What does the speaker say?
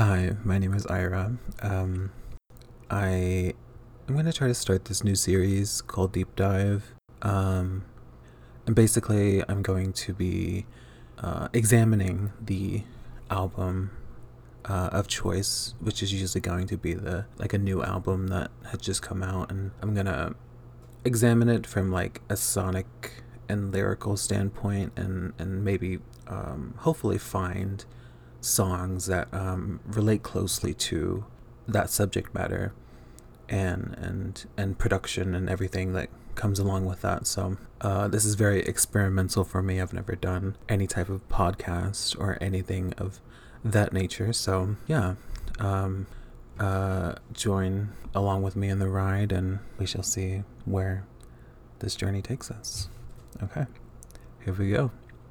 Hi, my name is Ira. Um, I am going to try to start this new series called Deep Dive. Um, and basically, I'm going to be uh, examining the album uh, of choice, which is usually going to be the like a new album that had just come out, and I'm gonna examine it from like a sonic and lyrical standpoint, and and maybe um, hopefully find songs that um, relate closely to that subject matter and and and production and everything that comes along with that. So uh, this is very experimental for me. I've never done any type of podcast or anything of that nature. So yeah, um, uh, join along with me in the ride, and we shall see where this journey takes us. Okay, here we go.